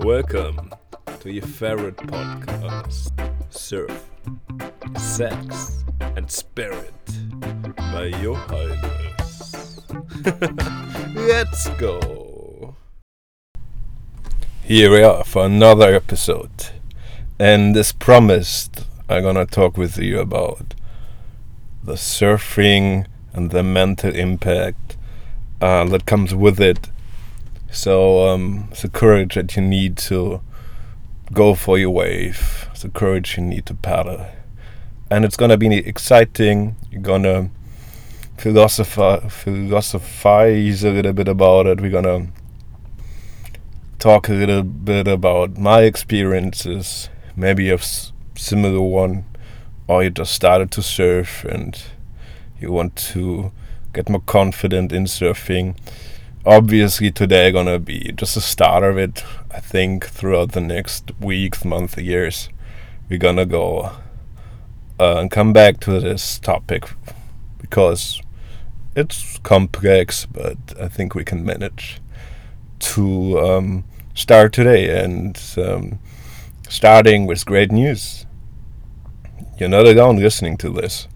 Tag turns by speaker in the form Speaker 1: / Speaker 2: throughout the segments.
Speaker 1: Welcome to your favorite podcast, Surf, Sex, and Spirit by Your Highness. Let's go! Here we are for another episode, and as promised, I'm gonna talk with you about the surfing and the mental impact uh, that comes with it. So, um, the courage that you need to go for your wave, the courage you need to paddle. And it's gonna be exciting. You're gonna philosophize, philosophize a little bit about it. We're gonna talk a little bit about my experiences. Maybe s- similar one, or you just started to surf and you want to get more confident in surfing. Obviously, today gonna be just the start of it. I think throughout the next weeks, months, years, we're gonna go uh, and come back to this topic because it's complex, but I think we can manage to um, start today and um, starting with great news. You're not alone listening to this.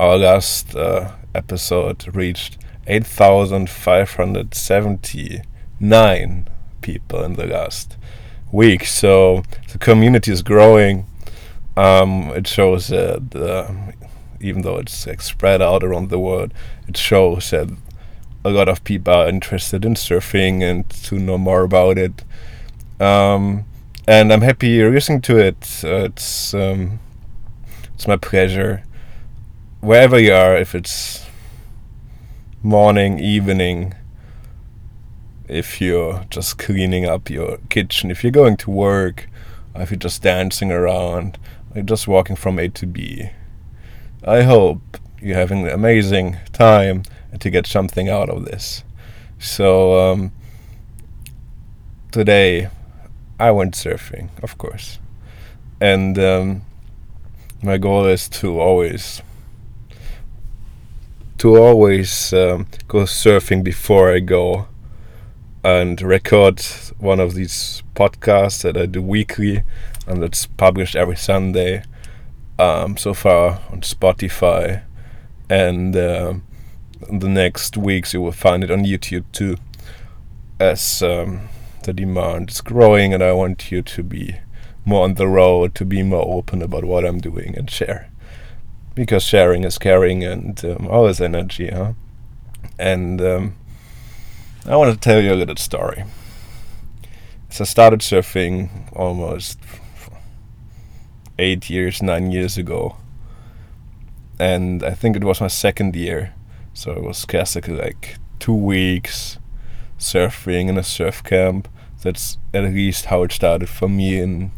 Speaker 1: Our last uh, episode reached 8,579 people in the last week. So the community is growing. Um, it shows that uh, even though it's like, spread out around the world, it shows that a lot of people are interested in surfing and to know more about it. Um, and I'm happy you're listening to it. Uh, it's um, it's my pleasure. Wherever you are, if it's morning, evening, if you're just cleaning up your kitchen, if you're going to work, or if you're just dancing around, or just walking from A to B. I hope you're having an amazing time and to get something out of this. So, um, today I went surfing, of course. And um, my goal is to always to always um, go surfing before I go and record one of these podcasts that I do weekly and that's published every Sunday um, so far on Spotify. And in the next weeks you will find it on YouTube too as um, the demand is growing and I want you to be more on the road to be more open about what I'm doing and share because sharing is caring and um, all is energy, huh? And um, I want to tell you a little story. So I started surfing almost eight years, nine years ago, and I think it was my second year. So it was classically like two weeks surfing in a surf camp. That's at least how it started for me in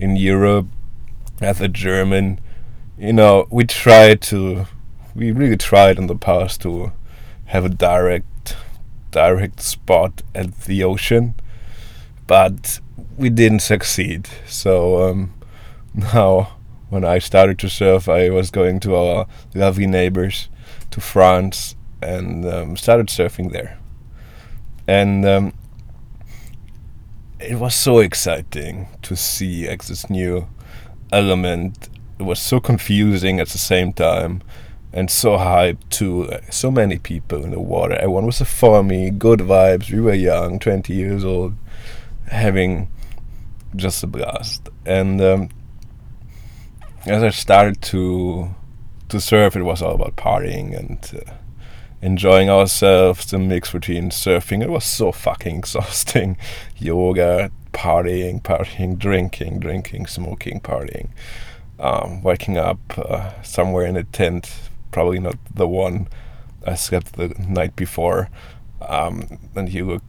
Speaker 1: in Europe as a German you know, we tried to, we really tried in the past to have a direct, direct spot at the ocean, but we didn't succeed. So um, now, when I started to surf, I was going to our lovely neighbors to France and um, started surfing there. And um, it was so exciting to see like, this new element it was so confusing at the same time and so hyped to so many people in the water. Everyone was for me, good vibes. We were young, 20 years old, having just a blast. And um, as I started to to surf, it was all about partying and uh, enjoying ourselves. The mix between surfing, it was so fucking exhausting. Yoga, partying, partying, drinking, drinking, smoking, partying um, waking up uh, somewhere in a tent, probably not the one I slept the night before, um, and you look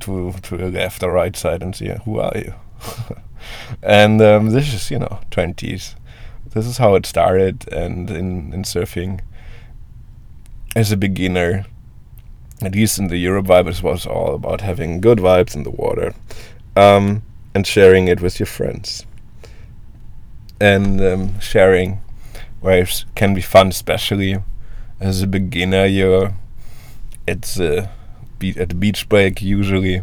Speaker 1: to to the left or right side and see who are you. and um, this is you know twenties. This is how it started, and in in surfing, as a beginner, at least in the Euro vibe, it was all about having good vibes in the water, um, and sharing it with your friends and um, sharing waves can be fun, especially as a beginner. You're it's uh, be- at the beach break usually.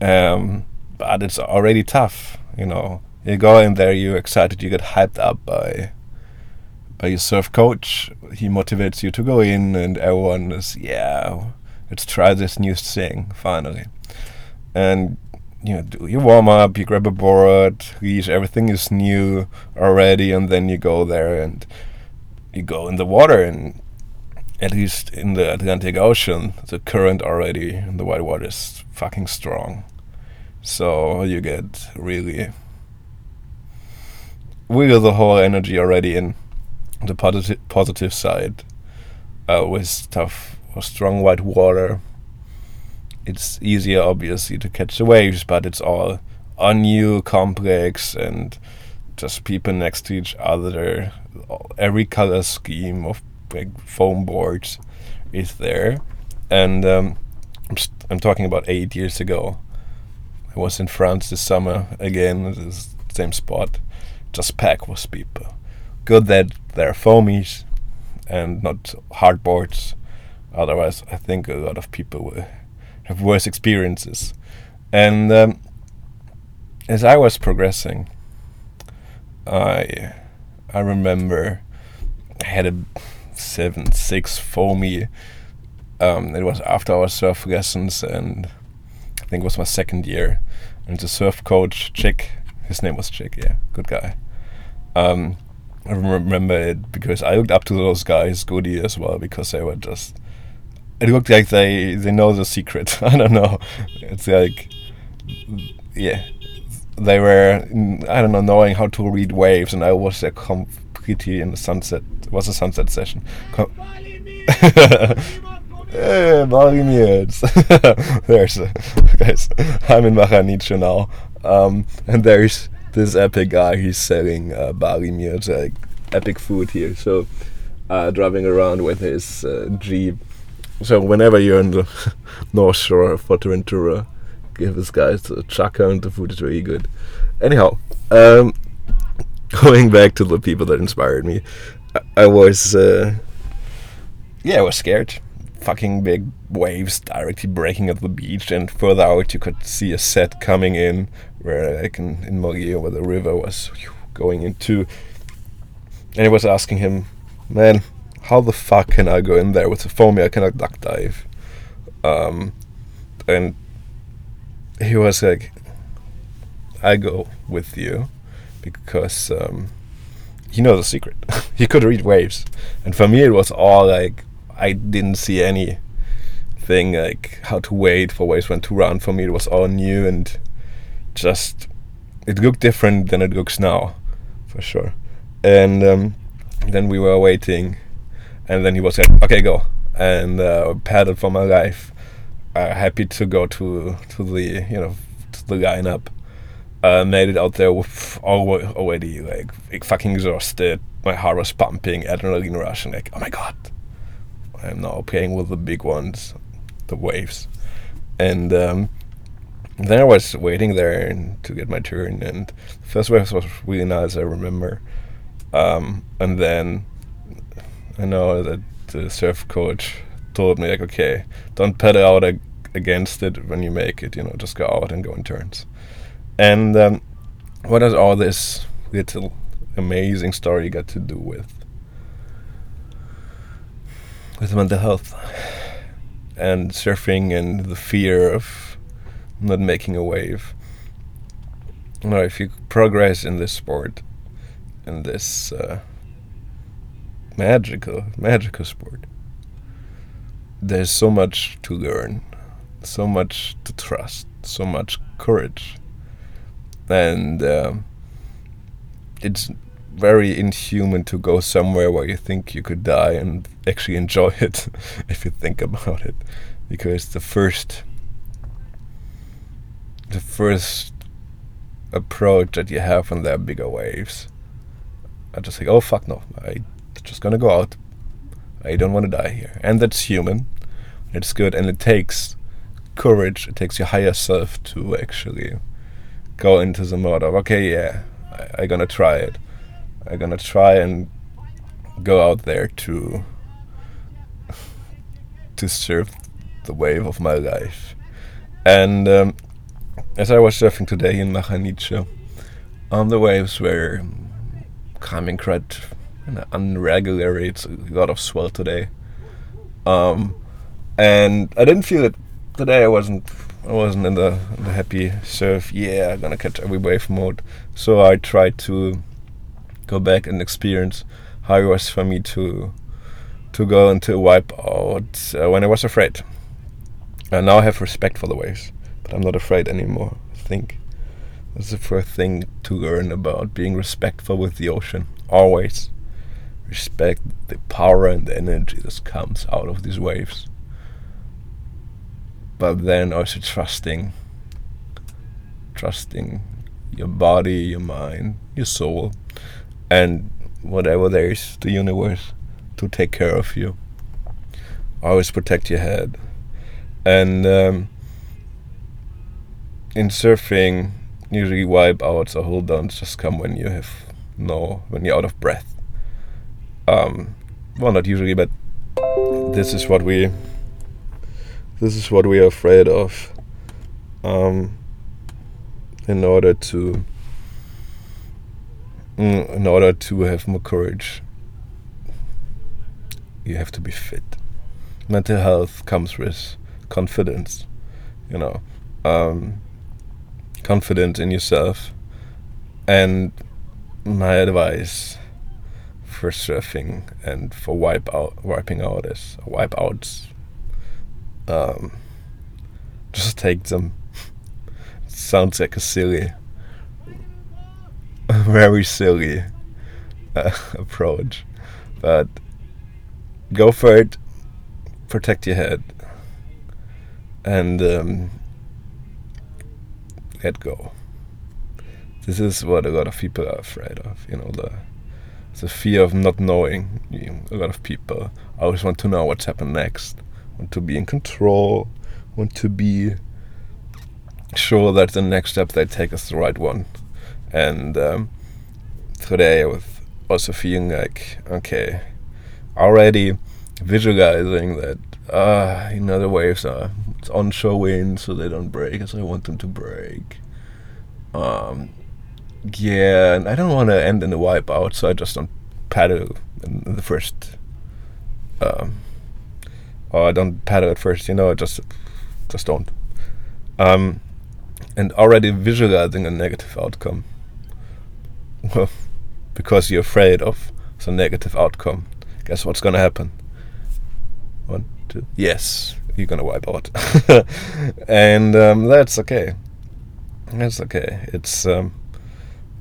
Speaker 1: Um, but it's already tough. You know, you go in there, you're excited, you get hyped up by by your surf coach. He motivates you to go in, and everyone is yeah, let's try this new thing finally. And you know, you warm up, you grab a board, reach, everything is new already, and then you go there and you go in the water and at least in the Atlantic Ocean, the current already in the white water is fucking strong. So you get really, really the whole energy already in the positive positive side uh, with tough or strong white water. It's easier, obviously, to catch the waves, but it's all on you, complex, and just people next to each other. Every color scheme of foam boards is there, and um, I'm, I'm talking about eight years ago I was in France this summer again, the same spot, just packed with people. Good that they're foamies and not hardboards. Otherwise, I think a lot of people will have worse experiences. And um, as I was progressing, I I remember I had a seven six foamy. Um, it was after our surf lessons and I think it was my second year. And the surf coach, Chick, his name was Chick, yeah, good guy. Um, I remember it because I looked up to those guys, Goody as well, because they were just. It looked like they they know the secret. I don't know. It's like, yeah, they were I don't know knowing how to read waves, and I was there completely in the sunset. It was a sunset session. Com- Hey, Barimiets. there's, guys, I'm in Majanicho now, um, and there's this epic guy. He's selling uh, Barimiets, like epic food here. So, uh, driving around with his uh, jeep. So whenever you're in the North Shore of Fuerteventura, give this guy the shaka and the food is really good. Anyhow, um, going back to the people that inspired me, I, I was, uh, yeah, I was scared fucking big waves directly breaking at the beach, and further out you could see a set coming in, where like in, in Morillo, where the river was going into. And I was asking him, man, how the fuck can I go in there with a foamy? I cannot duck dive. Um, and he was like, I go with you because um, he knows the secret. he could read waves. And for me, it was all like I didn't see any thing like how to wait for waves when to run. For me, it was all new and just it looked different than it looks now, for sure. And um, then we were waiting, and then he was like, "Okay, go," and uh, paddled for my life. Uh, happy to go to to the you know to the lineup. Uh, made it out there with already like, like fucking exhausted. My heart was pumping, adrenaline rushing. Like, oh my god, I'm now playing with the big ones, the waves, and um, then I was waiting there to get my turn, and first wave was really nice. I remember, um, and then I know that the surf coach told me like, okay, don't pedal out ag- against it when you make it. You know, just go out and go in turns. And um, what does all this little amazing story got to do with? with mental health and surfing and the fear of not making a wave. You know, if you progress in this sport, in this uh, magical, magical sport, there's so much to learn, so much to trust, so much courage, and uh, it's very inhuman to go somewhere where you think you could die and actually enjoy it if you think about it. Because the first the first approach that you have when there are bigger waves I just like oh fuck no I just gonna go out. I don't want to die here. And that's human. It's good and it takes courage. It takes your higher self to actually go into the mode of okay yeah I, I gonna try it. I'm gonna try and go out there to to surf the wave of my life. And um, as I was surfing today in Machanice, um, the waves were coming quite you know, unregularly. It's a lot of swell today. Um, and I didn't feel it today. I wasn't I wasn't in the, the happy surf. Yeah, I'm gonna catch every wave mode. So I tried to go back and experience how it was for me to to go into a wipe out uh, when I was afraid. And now I have respect for the waves, but I'm not afraid anymore. I think that's the first thing to learn about being respectful with the ocean. Always respect the power and the energy that comes out of these waves. But then also trusting, trusting your body, your mind, your soul, and whatever there is, the universe, to take care of you. Always protect your head. And um, in surfing, usually wipe outs or hold downs just come when you have no, when you're out of breath. Um, well, not usually, but this is what we, this is what we are afraid of. Um, in order to in order to have more courage, you have to be fit. Mental health comes with confidence, you know, um, confidence in yourself. And my advice for surfing and for wipe out, wiping out is wipe outs. Um, just take them. sounds like a silly very silly uh, approach, but go for it. Protect your head, and um, let go. This is what a lot of people are afraid of. You know the the fear of not knowing. A lot of people I always want to know what's happened next. Want to be in control. Want to be sure that the next step they take is the right one and um, today I was also feeling like okay, already visualizing that uh, you know the waves are it's onshore wind, so they don't break as I want them to break. Um, yeah, and I don't want to end in a wipeout, so I just don't paddle in, the first. Um, or I don't paddle at first, you know. I just just don't. Um, and already visualizing a negative outcome well, because you're afraid of some negative outcome, guess what's gonna happen? One, two, yes, you're gonna wipe out, and um, that's okay. That's okay. It's um,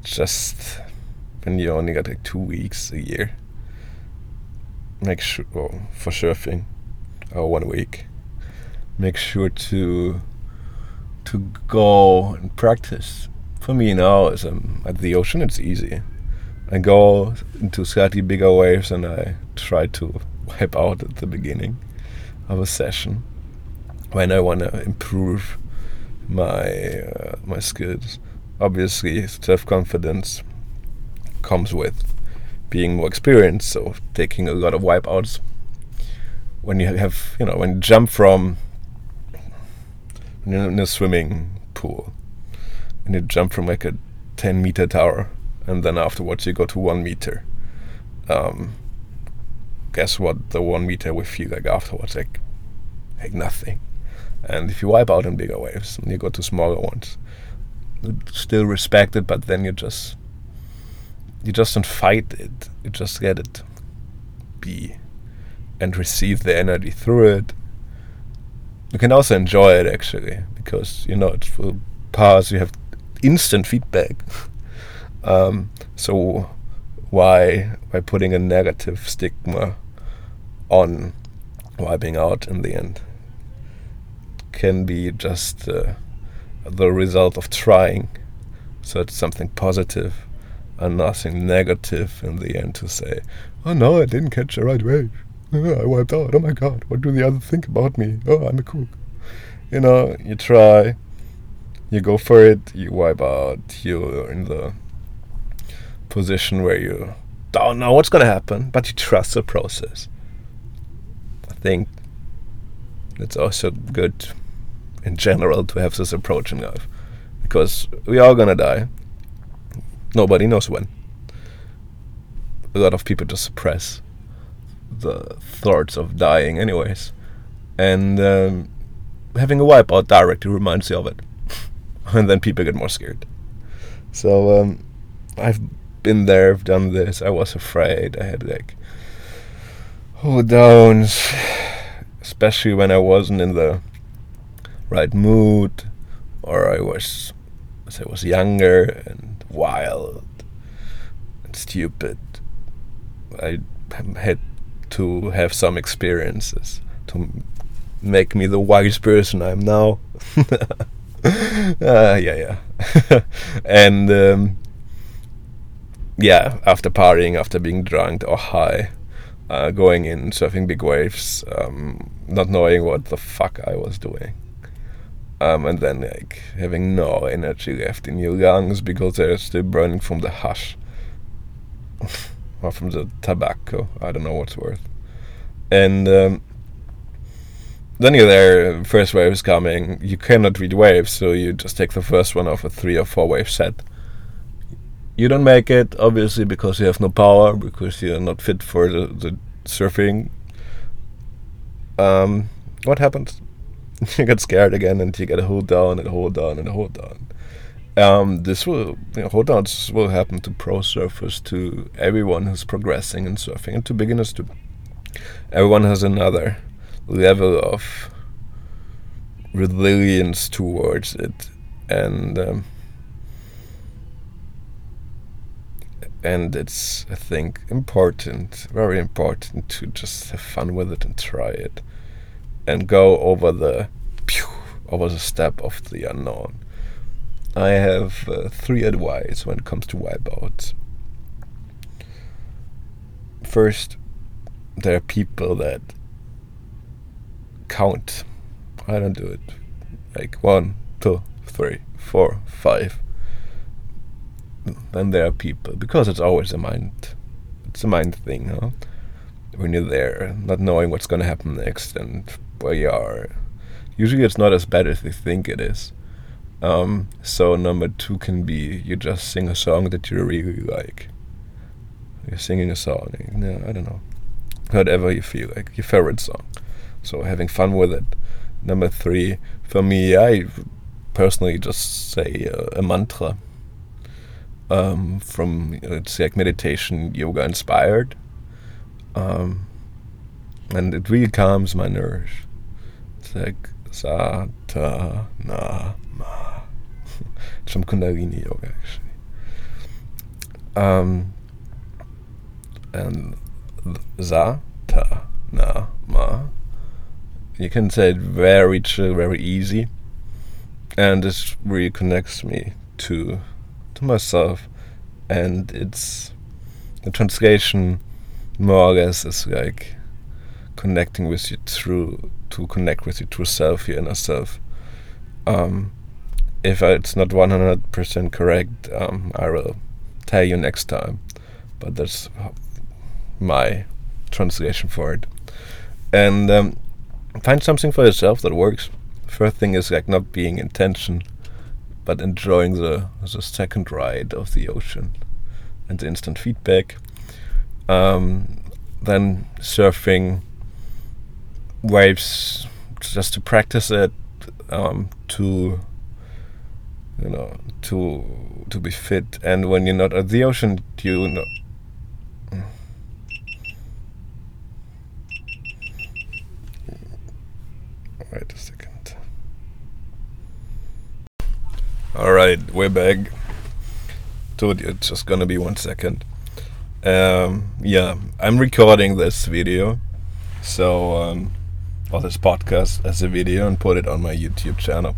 Speaker 1: just when you only got like two weeks a year. Make sure well, for surfing, or one week. Make sure to to go and practice for me now, as I'm at the ocean, it's easy. I go into slightly bigger waves and I try to wipe out at the beginning of a session when I want to improve my uh, my skills. Obviously, self confidence comes with being more experienced, so taking a lot of wipeouts. When you have, you know, when you jump from in a swimming pool and you jump from like a 10 meter tower and then afterwards you go to one meter um, guess what the one meter will feel like afterwards like like nothing and if you wipe out in bigger waves and you go to smaller ones still respect it but then you just you just don't fight it. You just let it be and receive the energy through it. You can also enjoy it actually because you know it will pass you have instant feedback. Um, so why why putting a negative stigma on wiping out in the end? Can be just uh, the result of trying. So it's something positive and nothing negative in the end to say, oh no, I didn't catch the right wave. Oh, I wiped out. Oh my god, what do the others think about me? Oh, I'm a kook. You know, you try, you go for it, you wipe out, you're in the position where you don't know what's gonna happen, but you trust the process. I think it's also good in general to have this approach in life. because we are gonna die. Nobody knows when. A lot of people just suppress the thoughts of dying, anyways, and um, having a wipeout directly reminds you of it, and then people get more scared. So um, I've been there, I've done this. I was afraid. I had like hold downs, especially when I wasn't in the right mood, or I was, as I was younger and wild and stupid. I had to have some experiences to make me the wise person I'm now. uh, yeah, yeah. and um, yeah, after partying, after being drunk or high, uh, going in, surfing big waves, um, not knowing what the fuck I was doing. Um, and then like having no energy left in your lungs because they're still burning from the hash or from the tobacco. I don't know what's worth. And um, then you're there, first wave is coming. You cannot read waves, so you just take the first one of a three or four wave set. You don't make it, obviously, because you have no power, because you're not fit for the, the surfing. Um, what happens? you get scared again, and you get hold down, and hold down, and hold down. Um, this will, you know, hold downs will happen to pro surfers, to everyone who's progressing in surfing, and to beginners too. Everyone has another level of resilience towards it and um, and it's I think important very important to just have fun with it and try it and go over the pew, over the step of the unknown I have uh, three advice when it comes to wipeouts first there are people that count. I don't do it. Like one, two, three, four, five. Then there are people because it's always a mind. It's a mind thing, huh? When you're there, not knowing what's gonna happen next and where you are. Usually, it's not as bad as you think it is. Um, so number two can be you just sing a song that you really like. You're singing a song, no, I don't know, whatever you feel like, your favorite song so having fun with it. Number three, for me, I personally just say uh, a mantra um, from it's like meditation, yoga inspired, um, and it really calms my nerves. It's like sa ta na ma. it's from Kundalini yoga actually. Um, and za ta na ma you can say it very chill, very easy, and this really connects me to to myself, and it's the translation more or less is like connecting with you through to connect with your true self, your inner self. Um, if it's not 100% correct, um, I will tell you next time. But that's my translation for it. And um, find something for yourself that works. First thing is like not being in tension, but enjoying the the second ride of the ocean and the instant feedback. Um, then surfing waves just to practice it, um, to you know to to be fit. And when you're not at the ocean, you know Wait a second. Alright, we're back. Told you it's just gonna be one second. Um, yeah, I'm recording this video, so, um, or this podcast as a video and put it on my YouTube channel.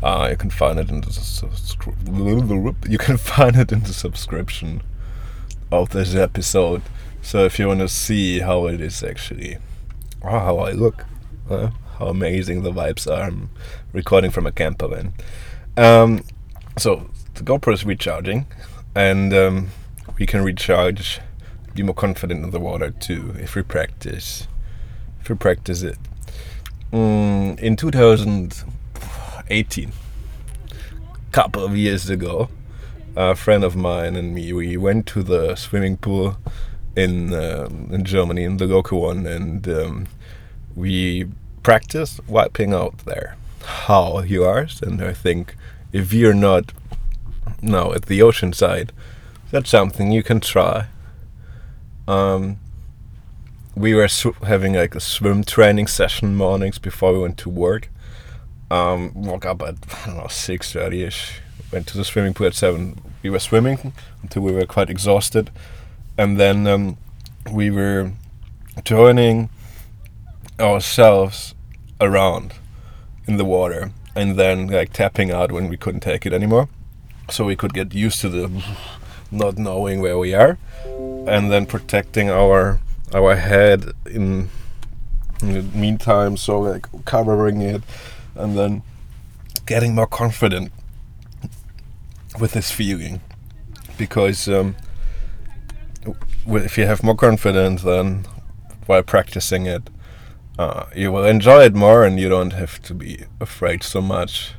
Speaker 1: Uh, you can find it in the subscri- you can find it in the subscription of this episode. So if you want to see how it is actually, how I look, uh, how amazing the vibes are. I'm recording from a camper van. Um, so the GoPro is recharging, and um, we can recharge, be more confident in the water too if we practice. We practice it. Mm, in 2018, couple of years ago, a friend of mine and me, we went to the swimming pool in um, in Germany, in the local one, and um, we practiced wiping out there. How you are, and I think if you're not now at the ocean side, that's something you can try. Um, we were having like a swim training session mornings before we went to work. Um, woke up at I don't know six thirty ish. Went to the swimming pool at seven. We were swimming until we were quite exhausted, and then um, we were turning ourselves around in the water, and then like tapping out when we couldn't take it anymore, so we could get used to the not knowing where we are, and then protecting our our head in, in the meantime. So like covering it, and then getting more confident with this feeling, because um, if you have more confidence, then while practicing it, uh, you will enjoy it more, and you don't have to be afraid so much.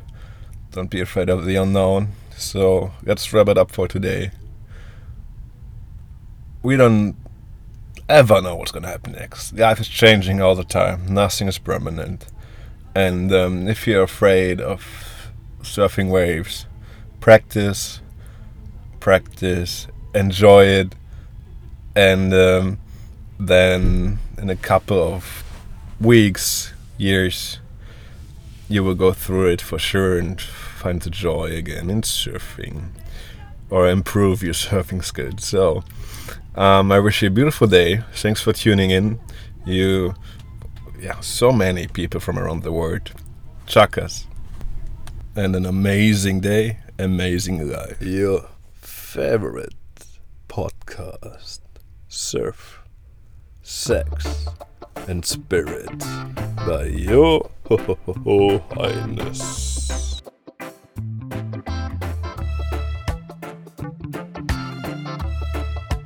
Speaker 1: Don't be afraid of the unknown. So let's wrap it up for today we don't ever know what's going to happen next. Life is changing all the time. Nothing is permanent. And um, if you're afraid of surfing waves, practice, practice, enjoy it, and um, then in a couple of weeks, years, you will go through it for sure and find the joy again in surfing or improve your surfing skills. So, um, I wish you a beautiful day. Thanks for tuning in. You, yeah, so many people from around the world. Shakas. And an amazing day, amazing life. Your favorite podcast Surf, Sex, and Spirit by your Highness.